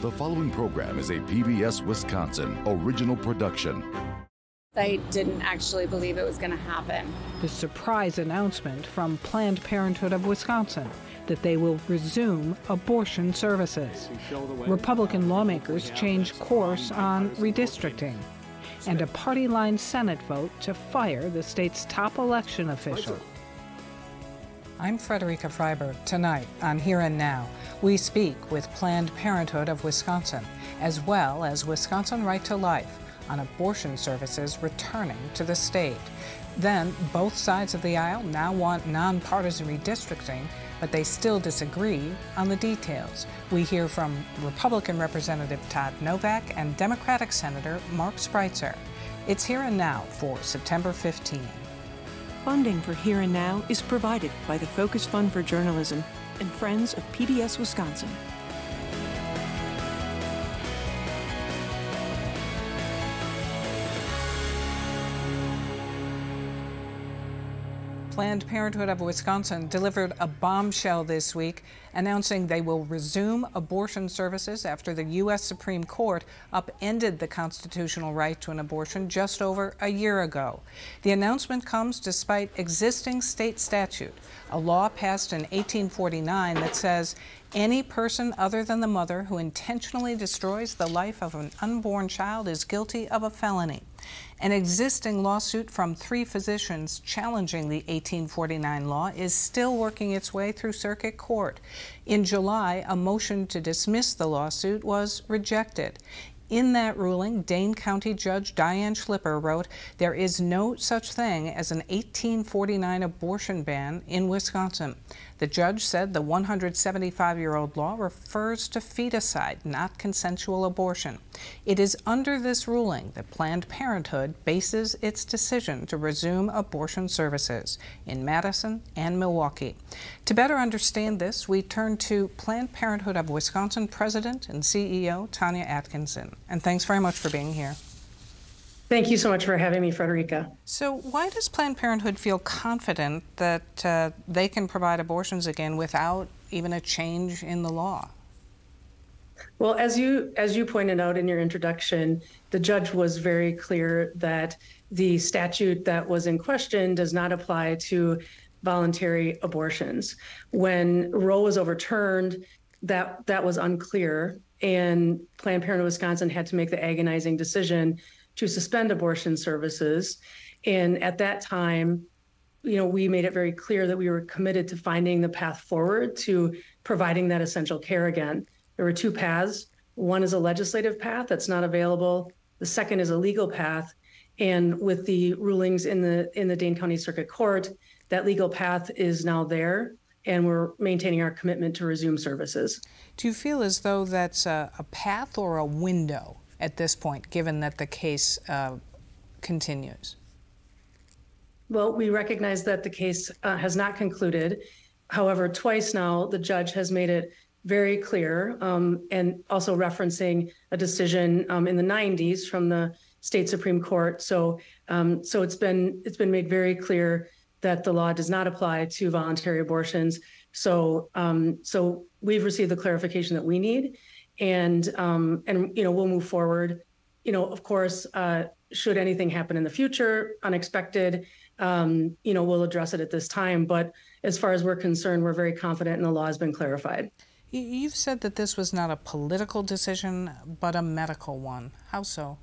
The following program is a PBS Wisconsin original production. I didn't actually believe it was going to happen. The surprise announcement from Planned Parenthood of Wisconsin that they will resume abortion services. Republican lawmakers change course on redistricting. And a party line Senate vote to fire the state's top election official. I'm Frederica Freiberg. Tonight on Here and Now, we speak with Planned Parenthood of Wisconsin, as well as Wisconsin Right to Life on abortion services returning to the state. Then, both sides of the aisle now want nonpartisan redistricting, but they still disagree on the details. We hear from Republican Representative Todd Novak and Democratic Senator Mark Spreitzer. It's Here and Now for September 15. Funding for Here and Now is provided by the Focus Fund for Journalism and Friends of PBS Wisconsin. Planned Parenthood of Wisconsin delivered a bombshell this week announcing they will resume abortion services after the U.S. Supreme Court upended the constitutional right to an abortion just over a year ago. The announcement comes despite existing state statute, a law passed in 1849 that says any person other than the mother who intentionally destroys the life of an unborn child is guilty of a felony. An existing lawsuit from three physicians challenging the 1849 law is still working its way through circuit court. In July, a motion to dismiss the lawsuit was rejected. In that ruling, Dane County Judge Diane Schlipper wrote, There is no such thing as an 1849 abortion ban in Wisconsin. The judge said the 175 year old law refers to feticide, not consensual abortion. It is under this ruling that Planned Parenthood bases its decision to resume abortion services in Madison and Milwaukee. To better understand this, we turn to Planned Parenthood of Wisconsin President and CEO Tanya Atkinson. And thanks very much for being here. Thank you so much for having me, Frederica. So, why does Planned Parenthood feel confident that uh, they can provide abortions again without even a change in the law? Well, as you as you pointed out in your introduction, the judge was very clear that the statute that was in question does not apply to voluntary abortions. When Roe was overturned, that that was unclear, and Planned Parenthood Wisconsin had to make the agonizing decision to suspend abortion services. And at that time, you know, we made it very clear that we were committed to finding the path forward to providing that essential care again. There were two paths. One is a legislative path that's not available. The second is a legal path. And with the rulings in the in the Dane County Circuit Court, that legal path is now there, and we're maintaining our commitment to resume services. Do you feel as though that's a, a path or a window at this point, given that the case uh, continues? Well, we recognize that the case uh, has not concluded. However, twice now, the judge has made it very clear um, and also referencing a decision um, in the 90s from the state Supreme Court. So, um, so it's been it's been made very clear that the law does not apply to voluntary abortions. So, um, so we've received the clarification that we need, and um, and you know we'll move forward. You know, of course, uh, should anything happen in the future, unexpected, um, you know, we'll address it at this time. But as far as we're concerned, we're very confident, and the law has been clarified. You've said that this was not a political decision, but a medical one. How so?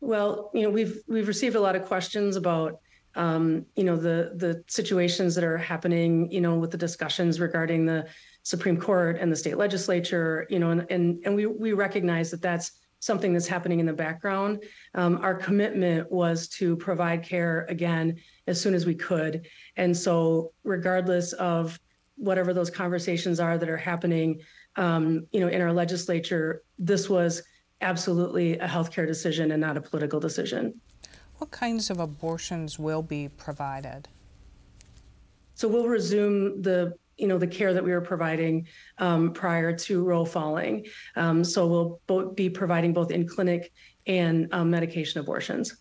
Well, you know, we've we've received a lot of questions about um, you know the the situations that are happening, you know, with the discussions regarding the Supreme Court and the state legislature, you know, and and, and we we recognize that that's something that's happening in the background. Um, our commitment was to provide care again as soon as we could, and so regardless of whatever those conversations are that are happening, um, you know, in our legislature, this was absolutely a healthcare decision and not a political decision. What kinds of abortions will be provided? So we'll resume the you know the care that we were providing um, prior to Roe falling. Um, so we'll both be providing both in clinic and um, medication abortions.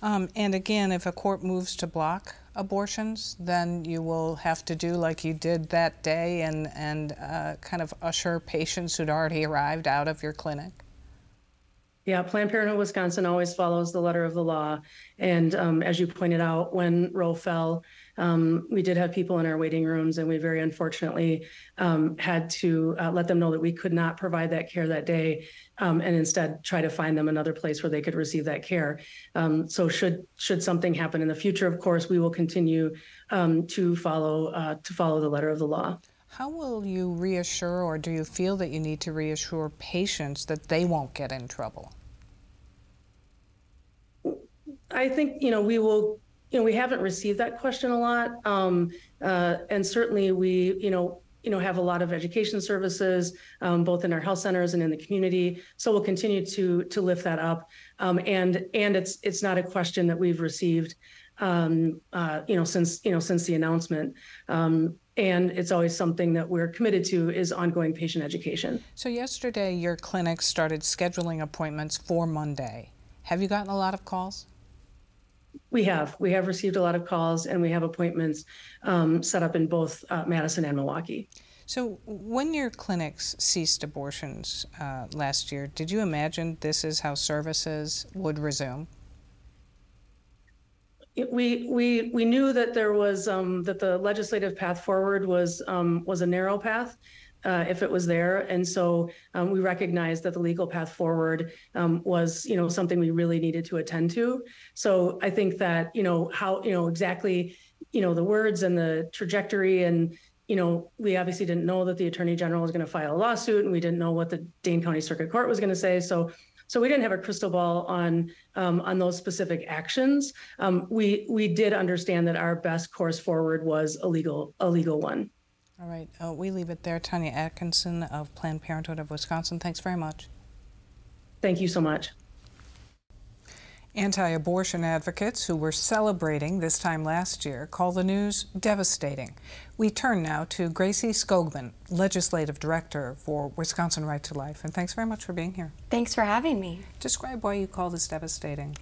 Um, and again, if a court moves to block abortions, then you will have to do like you did that day and, and uh, kind of usher patients who'd already arrived out of your clinic? Yeah, Planned Parenthood Wisconsin always follows the letter of the law. And um, as you pointed out, when Roe fell, um, we did have people in our waiting rooms, and we very unfortunately um, had to uh, let them know that we could not provide that care that day, um, and instead try to find them another place where they could receive that care. Um, so, should should something happen in the future, of course, we will continue um, to follow uh, to follow the letter of the law. How will you reassure, or do you feel that you need to reassure patients that they won't get in trouble? I think you know we will. You know, we haven't received that question a lot, um, uh, and certainly we, you know, you know, have a lot of education services, um, both in our health centers and in the community. So we'll continue to to lift that up, um, and and it's it's not a question that we've received, um, uh, you know, since you know since the announcement. Um, and it's always something that we're committed to is ongoing patient education. So yesterday, your clinic started scheduling appointments for Monday. Have you gotten a lot of calls? We have. We have received a lot of calls and we have appointments um, set up in both uh, Madison and Milwaukee. So, when your clinics ceased abortions uh, last year, did you imagine this is how services would resume? We we we knew that there was um, that the legislative path forward was um, was a narrow path, uh, if it was there. And so um, we recognized that the legal path forward um, was, you know, something we really needed to attend to. So I think that, you know, how, you know, exactly, you know, the words and the trajectory and, you know, we obviously didn't know that the attorney general was going to file a lawsuit and we didn't know what the Dane County Circuit Court was going to say. So so we didn't have a crystal ball on um, on those specific actions. Um, we we did understand that our best course forward was a legal a legal one. All right, uh, we leave it there. Tanya Atkinson of Planned Parenthood of Wisconsin, thanks very much. Thank you so much. Anti abortion advocates who were celebrating this time last year call the news devastating. We turn now to Gracie Skogman, Legislative Director for Wisconsin Right to Life. And thanks very much for being here. Thanks for having me. Describe why you call this devastating.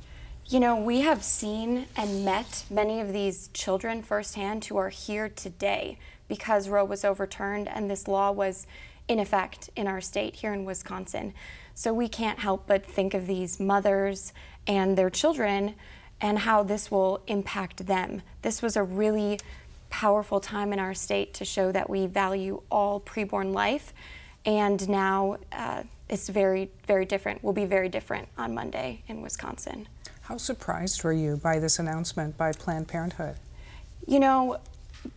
You know, we have seen and met many of these children firsthand who are here today because Roe was overturned and this law was in effect in our state here in Wisconsin. So we can't help but think of these mothers and their children and how this will impact them. This was a really powerful time in our state to show that we value all preborn life. And now uh, it's very, very different, will be very different on Monday in Wisconsin. How surprised were you by this announcement by Planned Parenthood? You know,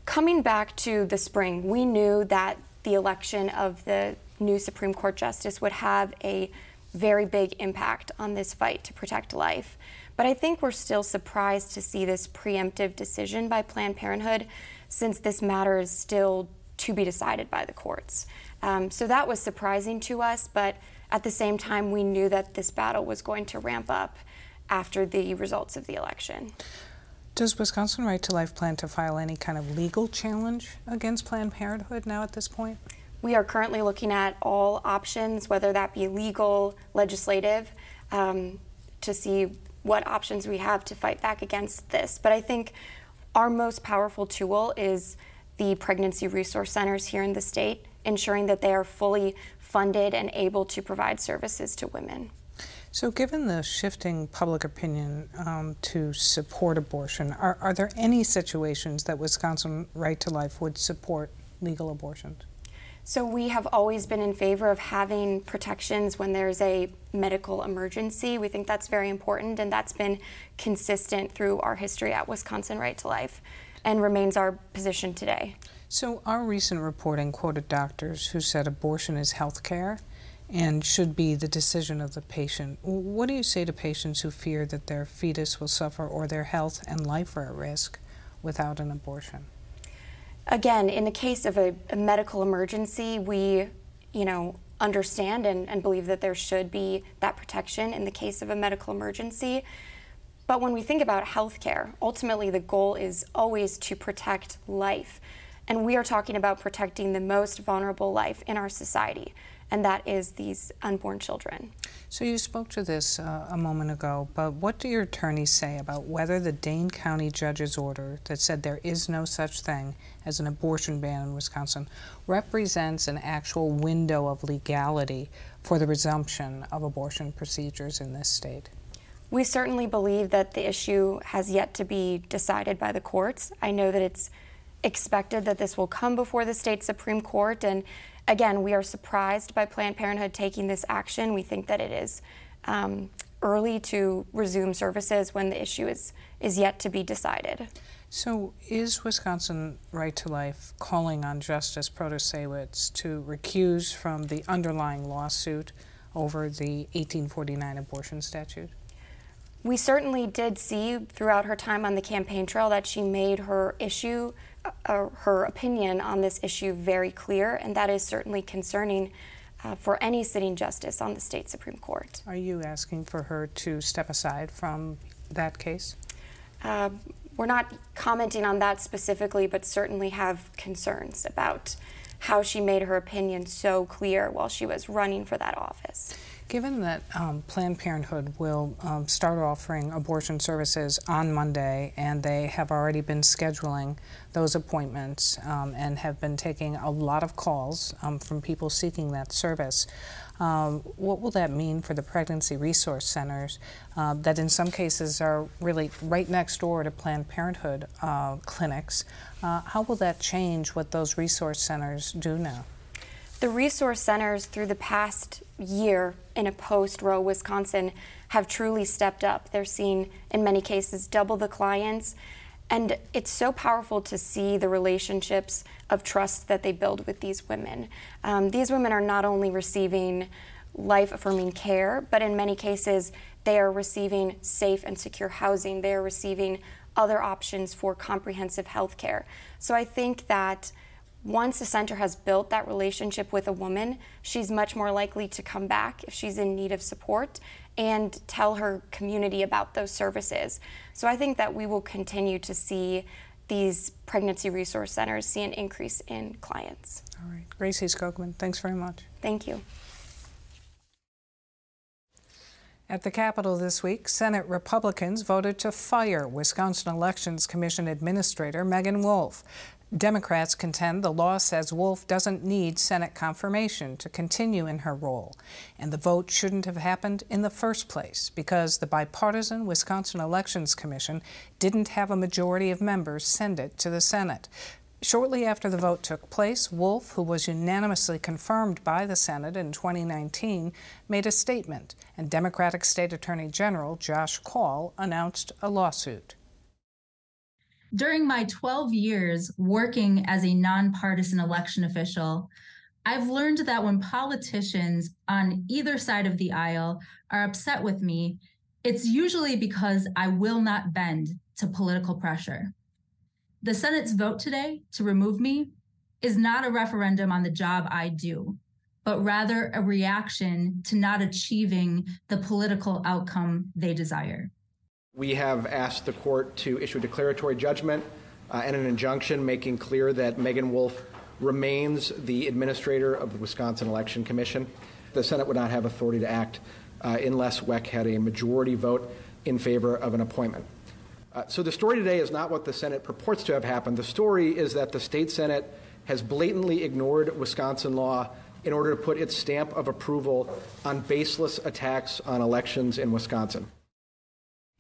coming back to the spring, we knew that the election of the new Supreme Court justice would have a very big impact on this fight to protect life. But I think we're still surprised to see this preemptive decision by Planned Parenthood since this matter is still to be decided by the courts. Um, so that was surprising to us, but at the same time, we knew that this battle was going to ramp up after the results of the election. Does Wisconsin Right to Life plan to file any kind of legal challenge against Planned Parenthood now at this point? We are currently looking at all options, whether that be legal, legislative, um, to see what options we have to fight back against this. But I think our most powerful tool is the pregnancy resource centers here in the state, ensuring that they are fully funded and able to provide services to women. So, given the shifting public opinion um, to support abortion, are, are there any situations that Wisconsin Right to Life would support legal abortions? So, we have always been in favor of having protections when there's a medical emergency. We think that's very important, and that's been consistent through our history at Wisconsin Right to Life and remains our position today. So, our recent reporting quoted doctors who said abortion is health care and should be the decision of the patient. What do you say to patients who fear that their fetus will suffer or their health and life are at risk without an abortion? Again, in the case of a, a medical emergency, we, you know, understand and, and believe that there should be that protection in the case of a medical emergency. But when we think about healthcare, ultimately the goal is always to protect life. And we are talking about protecting the most vulnerable life in our society and that is these unborn children. So you spoke to this uh, a moment ago, but what do your attorneys say about whether the Dane County judge's order that said there is no such thing as an abortion ban in Wisconsin represents an actual window of legality for the resumption of abortion procedures in this state? We certainly believe that the issue has yet to be decided by the courts. I know that it's expected that this will come before the state Supreme Court, and again, we are surprised by Planned Parenthood taking this action. We think that it is um, early to resume services when the issue is, is yet to be decided. So, is Wisconsin Right to Life calling on Justice Protasiewicz to recuse from the underlying lawsuit over the 1849 abortion statute? We certainly did see throughout her time on the campaign trail that she made her issue uh, her opinion on this issue very clear, and that is certainly concerning uh, for any sitting justice on the state Supreme Court. Are you asking for her to step aside from that case? Uh, we're not commenting on that specifically, but certainly have concerns about how she made her opinion so clear while she was running for that office. Given that um, Planned Parenthood will um, start offering abortion services on Monday, and they have already been scheduling those appointments um, and have been taking a lot of calls um, from people seeking that service, um, what will that mean for the pregnancy resource centers uh, that, in some cases, are really right next door to Planned Parenthood uh, clinics? Uh, how will that change what those resource centers do now? The resource centers through the past year in a post Roe Wisconsin have truly stepped up. They're seeing, in many cases, double the clients. And it's so powerful to see the relationships of trust that they build with these women. Um, these women are not only receiving life affirming care, but in many cases, they are receiving safe and secure housing. They are receiving other options for comprehensive health care. So I think that once a center has built that relationship with a woman, she's much more likely to come back if she's in need of support and tell her community about those services. So I think that we will continue to see these pregnancy resource centers see an increase in clients. All right. Gracie Skogman, thanks very much. Thank you. At the Capitol this week, Senate Republicans voted to fire Wisconsin Elections Commission Administrator Meagan Wolfe. Democrats contend the law says Wolfe doesn't need Senate confirmation to continue in her role, and the vote shouldn't have happened in the first place because the bipartisan Wisconsin Elections Commission didn't have a majority of members send it to the Senate. Shortly after the vote took place, Wolfe, who was unanimously confirmed by the Senate in 2019, made a statement, and Democratic State Attorney General Josh Kaul announced a lawsuit. During my 12 years working as a nonpartisan election official, I've learned that when politicians on either side of the aisle are upset with me, it's usually because I will not bend to political pressure. The Senate's vote today to remove me is not a referendum on the job I do, but rather a reaction to not achieving the political outcome they desire. We have asked the court to issue a declaratory judgment uh, and an injunction making clear that Meagan Wolfe remains the administrator of the Wisconsin Election Commission. The Senate would not have authority to act uh, unless WEC had a majority vote in favor of an appointment. Uh, so the story today is not what the Senate purports to have happened. The story is that the state Senate has blatantly ignored Wisconsin law in order to put its stamp of approval on baseless attacks on elections in Wisconsin.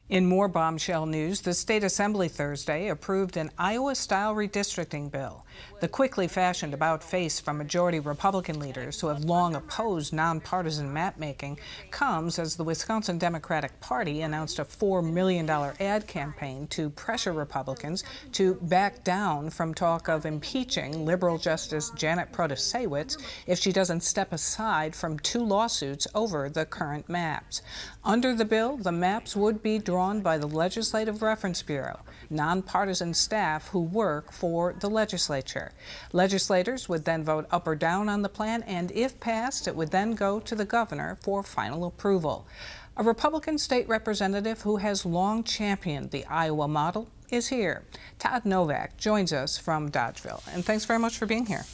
In more bombshell news, the state assembly Thursday approved an Iowa style redistricting bill. The quickly fashioned about face from majority Republican leaders who have long opposed nonpartisan mapmaking comes as the Wisconsin Democratic Party announced a $4 million ad campaign to pressure Republicans to back down from talk of impeaching liberal Justice Janet Protasiewicz if she doesn't step aside from two lawsuits over the current maps. Under the bill, the maps would be drawn by the Legislative Reference Bureau, nonpartisan staff who work for the legislature. Legislators would then vote up or down on the plan, and if passed, it would then go to the governor for final approval. A Republican state representative who has long championed the Iowa model is here. Todd Novak joins us from Dodgeville, and thanks very much for being here.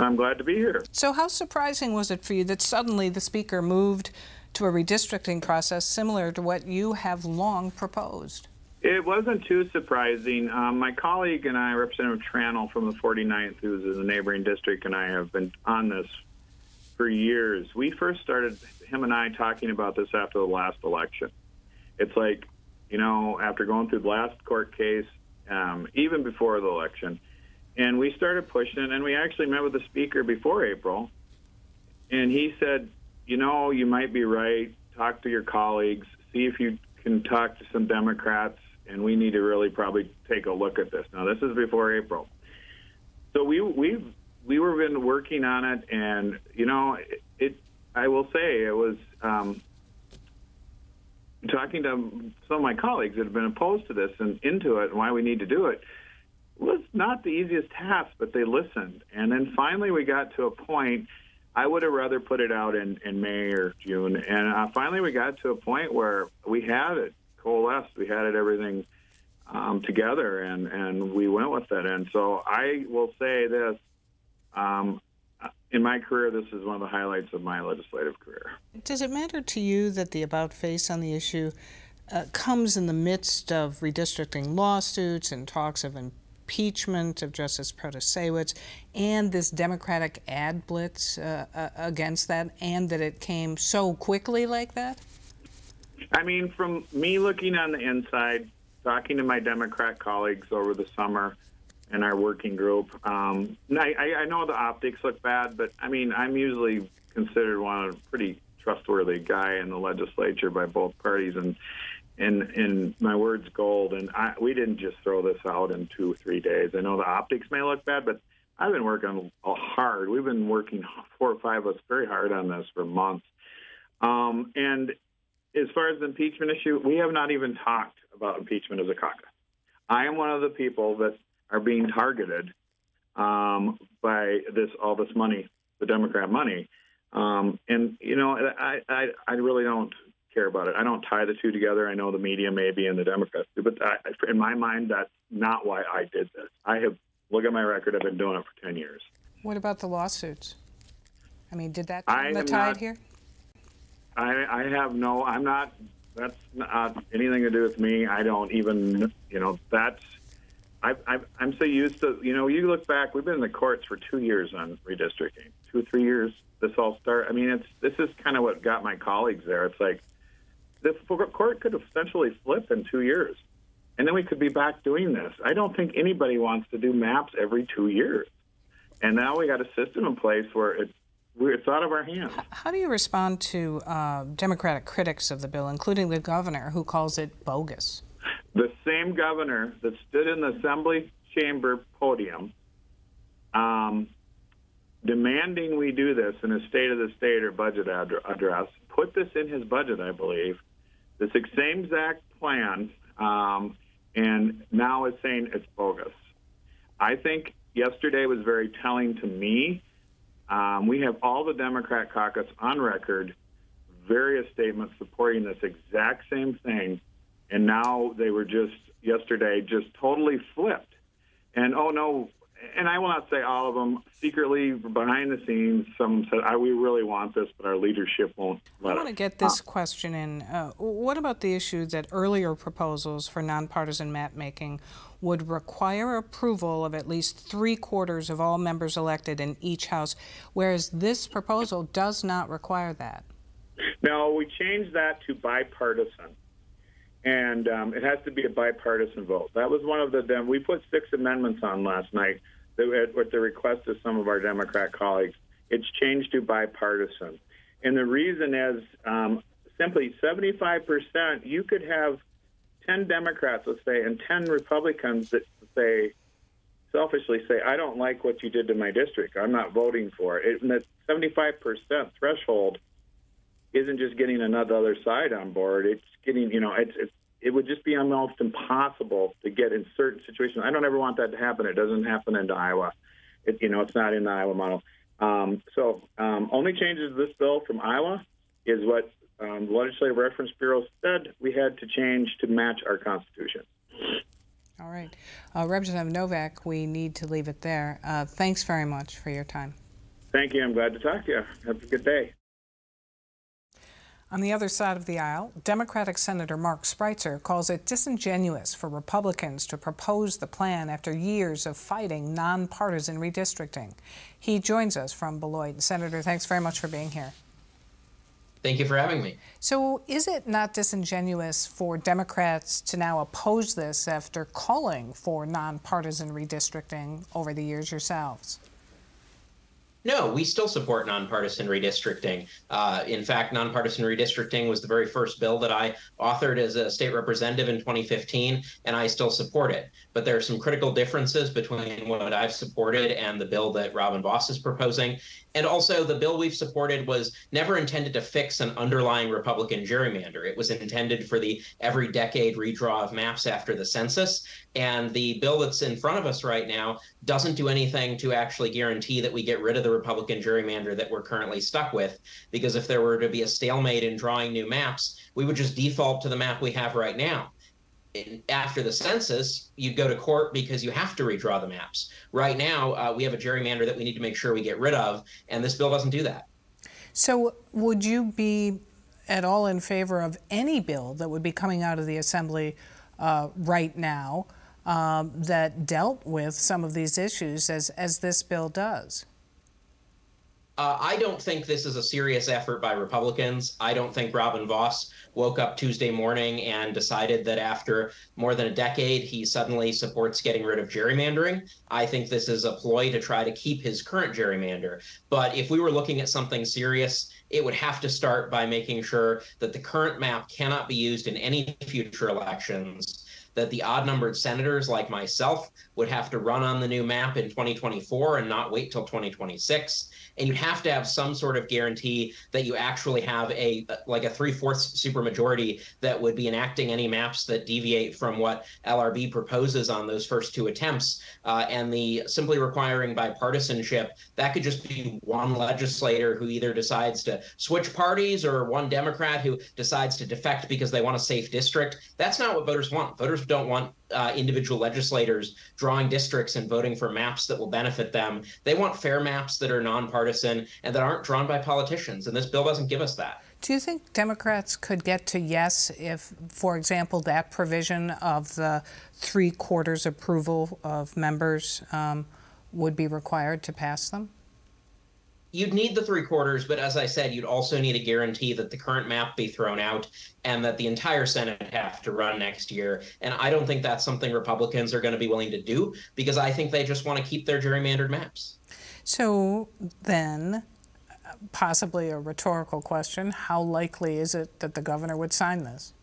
I'm glad to be here. So, how surprising was it for you that suddenly the Speaker moved to a redistricting process similar to what you have long proposed. It wasn't too surprising. Um, my colleague and I, Representative Tranel from the 49th, who's in the neighboring district, and I have been on this for years. We first started, him and I, talking about this after the last election. It's like, you know, after going through the last court case, um, even before the election, and we started pushing it, and we actually met with the speaker before April, and he said, you know, you might be right. Talk to your colleagues, see if you can talk to some Democrats and we need to really probably take a look at this. Now, this is before April, so we we we were been working on it, and you know, it. it I will say it was um, talking to some of my colleagues that have been opposed to this and into it, and why we need to do it was not the easiest task, but they listened, and then finally we got to a point. I would have rather put it out in, in May or June. And uh, finally, we got to a point where we had it coalesced. We had it everything um, together, and and we went with it. And so I will say this: um, in my career, this is one of the highlights of my legislative career. Does it matter to you that the about face on the issue uh, comes in the midst of redistricting lawsuits and talks of impeachment of Justice Protasiewicz and this Democratic ad blitz uh, uh, against that, and that it came so quickly like that? I mean, from me looking on the inside, talking to my Democrat colleagues over the summer in our working group, um, I, I know the optics look bad, but I mean, I'm usually considered one of a pretty trustworthy guy in the legislature by both parties, and and in my words, gold. And I, we didn't just throw this out in two three days. I know the optics may look bad, but I've been working hard. We've been working four or five of us very hard on this for months. Um, and as far as the impeachment issue, we have not even talked about impeachment as a caucus. I am one of the people that are being targeted um, by this all this money, the Democrat money, um, and you know I, I I really don't care about it. I don't tie the two together. I know the media maybe and the Democrats do, but I, in my mind, that's not why I did this. I have look at my record. I've been doing it for ten years. What about the lawsuits? I mean, did that turn the tide not, here? I, I have no. I'm not. That's not anything to do with me. I don't even. You know. That's. I, I, I'm so used to. You know. You look back. We've been in the courts for two years on redistricting. Two, three years. This all start. I mean, it's. This is kind of what got my colleagues there. It's like the court could essentially flip in two years, and then we could be back doing this. I don't think anybody wants to do maps every two years. And now we got a system in place where it's it's out of our hands. How do you respond to uh, Democratic critics of the bill, including the governor, who calls it bogus? The same governor that stood in the assembly chamber podium um, demanding we do this in a State of the State or budget ad- address, put this in his budget, I believe, the same exact plan, um, and now is saying it's bogus. I think yesterday was very telling to me um, we have all the Democrat caucus on record, various statements supporting this exact same thing, and now they were just yesterday just totally flipped. And oh no, and I will not say all of them. Secretly, behind the scenes, some said, "I we really want this, but our leadership won't let I want to get this question in. Uh, what about the issue that earlier proposals for nonpartisan map making would require approval of at least three quarters of all members elected in each house, whereas this proposal does not require that? No, we changed that to bipartisan and um, it has to be a bipartisan vote. That was one of the Then we put six amendments on last night that, with the request of some of our Democrat colleagues. It's changed to bipartisan, and the reason is um, simply 75 percent. You could have 10 Democrats, let's say, and 10 Republicans that say selfishly say, "I don't like what you did to my district. I'm not voting for it." And that 75 percent threshold isn't just getting another other side on board. It's getting, you know, it's, it's it would just be almost impossible to get in certain situations. I don't ever want that to happen. It doesn't happen in Iowa. It, you know, it's not in the Iowa model. Um, so, um, only changes to this bill from Iowa is what um, the Legislative Reference Bureau said we had to change to match our Constitution. All right. Uh, Representative Novak, we need to leave it there. Uh, thanks very much for your time. Thank you. I'm glad to talk to you. Have a good day. On the other side of the aisle, Democratic Senator Mark Spreitzer calls it disingenuous for Republicans to propose the plan after years of fighting nonpartisan redistricting. He joins us from Beloit. Senator, thanks very much for being here. Thank you for having me. So, is it not disingenuous for Democrats to now oppose this after calling for nonpartisan redistricting over the years yourselves? No, we still support nonpartisan redistricting. Uh, in fact, nonpartisan redistricting was the very first bill that I authored as a state representative in 2015, and I still support it. But there are some critical differences between what I've supported and the bill that Robin Vos is proposing. And also, the bill we've supported was never intended to fix an underlying Republican gerrymander. It was intended for the every decade redraw of maps after the census. And the bill that's in front of us right now doesn't do anything to actually guarantee that we get rid of the Republican gerrymander that we're currently stuck with. Because if there were to be a stalemate in drawing new maps, we would just default to the map we have right now after the census, you'd go to court because you have to redraw the maps. Right now, uh, we have a gerrymander that we need to make sure we get rid of, and this bill doesn't do that. So, would you be at all in favor of any bill that would be coming out of the Assembly uh, right now um, that dealt with some of these issues as, as this bill does? Uh, I don't think this is a serious effort by Republicans. I don't think Robin Vos woke up Tuesday morning and decided that after more than a decade, he suddenly supports getting rid of gerrymandering. I think this is a ploy to try to keep his current gerrymander. But if we were looking at something serious, it would have to start by making sure that the current map cannot be used in any future elections that the odd numbered senators like myself would have to run on the new map in 2024 and not wait till 2026 and you'd have to have some sort of guarantee that you actually have a like a three-fourths supermajority that would be enacting any maps that deviate from what LRB proposes on those first two attempts. Uh, and the simply requiring bipartisanship, that could just be one legislator who either decides to switch parties or one Democrat who decides to defect because they want a safe district. That's not what voters want. Voters don't want uh, individual legislators drawing districts and voting for maps that will benefit them. They want fair maps that are nonpartisan and that aren't drawn by politicians. And this bill doesn't give us that. Do you think Democrats could get to yes if, for example, that provision of the three quarters approval of members um, would be required to pass them? You'd need the three quarters, but as I said, you'd also need a guarantee that the current map be thrown out and that the entire Senate have to run next year. And I don't think that's something Republicans are going to be willing to do because I think they just want to keep their gerrymandered maps. So then, possibly a rhetorical question how likely is it that the governor would sign this?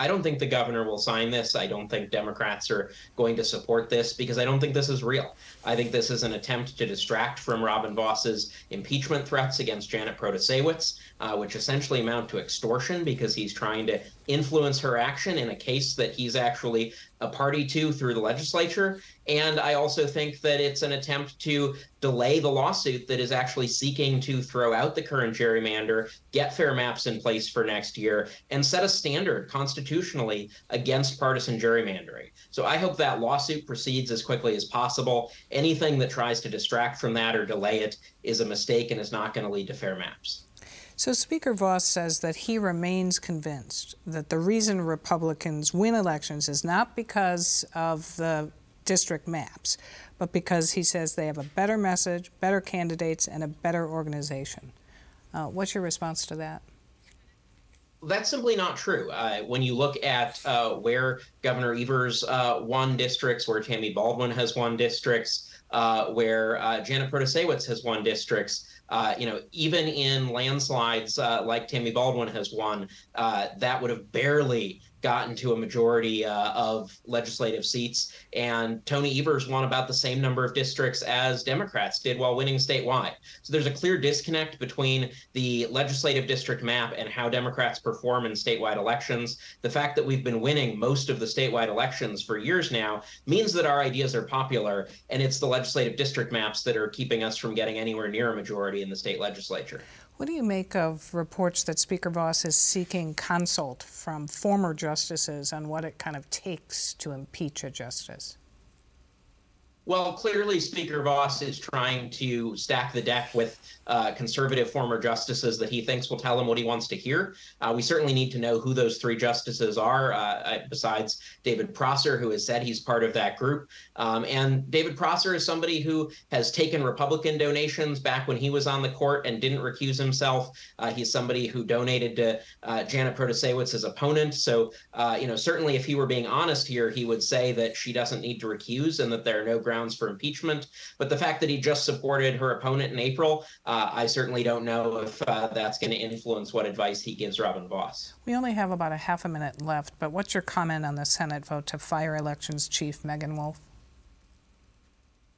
I don't think the governor will sign this. I don't think Democrats are going to support this because I don't think this is real. I think this is an attempt to distract from Robin Vos's impeachment threats against Janet Protasiewicz, uh, which essentially amount to extortion because he's trying to influence her action in a case that he's actually a party to through the legislature. And I also think that it's an attempt to delay the lawsuit that is actually seeking to throw out the current gerrymander, get fair maps in place for next year, and set a standard constitutionally against partisan gerrymandering. So I hope that lawsuit proceeds as quickly as possible. Anything that tries to distract from that or delay it is a mistake and is not going to lead to fair maps. So, Speaker Vos says that he remains convinced that the reason Republicans win elections is not because of the district maps, but because he says they have a better message, better candidates, and a better organization. Uh, what's your response to that? That's simply not true. Uh, when you look at uh, where Governor Evers uh, won districts, where Tammy Baldwin has won districts, uh, where uh, Janet Protasiewicz has won districts, uh, you know, even in landslides uh, like Tammy Baldwin has won, uh, that would have barely gotten to a majority uh, of legislative seats. And Tony Evers won about the same number of districts as Democrats did while winning statewide. So there's a clear disconnect between the legislative district map and how Democrats perform in statewide elections. The fact that we've been winning most of the statewide elections for years now means that our ideas are popular, and it's the legislative district maps that are keeping us from getting anywhere near a majority in the state legislature. What do you make of reports that Speaker Vos is seeking consult from former justices on what it kind of takes to impeach a justice? Well, clearly, Speaker Vos is trying to stack the deck with uh, conservative former justices that he thinks will tell him what he wants to hear. Uh, we certainly need to know who those three justices are, uh, besides David Prosser, who has said he's part of that group. Um, and David Prosser is somebody who has taken Republican donations back when he was on the court and didn't recuse himself. Uh, he's somebody who donated to uh, Janet Protasiewicz's opponent. So, uh, you know, certainly if he were being honest here, he would say that she doesn't need to recuse and that there are no grounds for impeachment. But the fact that he just supported her opponent in April, uh, I certainly don't know if uh, that's going to influence what advice he gives Robin Vos. We only have about a half a minute left, but what's your comment on the Senate vote to fire elections chief Meagan Wolfe?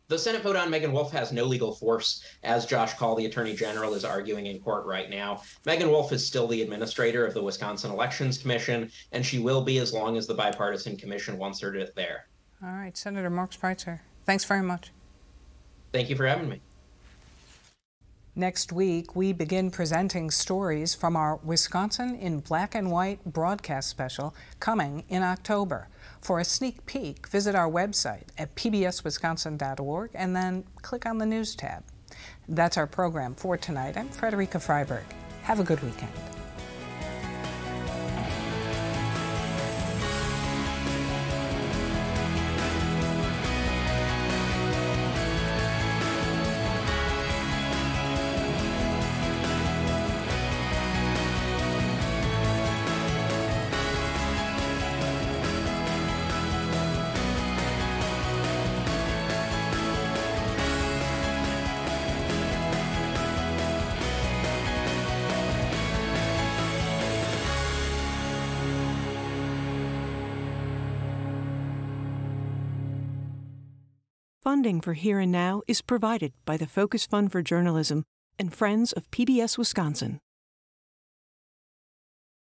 The Senate vote on Meagan Wolfe has no legal force, as Josh Kaul, the Attorney General, is arguing in court right now. Meagan Wolfe is still the administrator of the Wisconsin Elections Commission, and she will be as long as the bipartisan commission wants her to there. All right, Senator Mark Spreitzer. Thanks very much. Thank you for having me. Next week, we begin presenting stories from our Wisconsin in Black and White broadcast special coming in October. For a sneak peek, visit our website at pbswisconsin.org and then click on the News tab. That's our program for tonight. I'm Frederica Freiberg. Have a good weekend. Funding for Here and Now is provided by the Focus Fund for Journalism and Friends of PBS Wisconsin.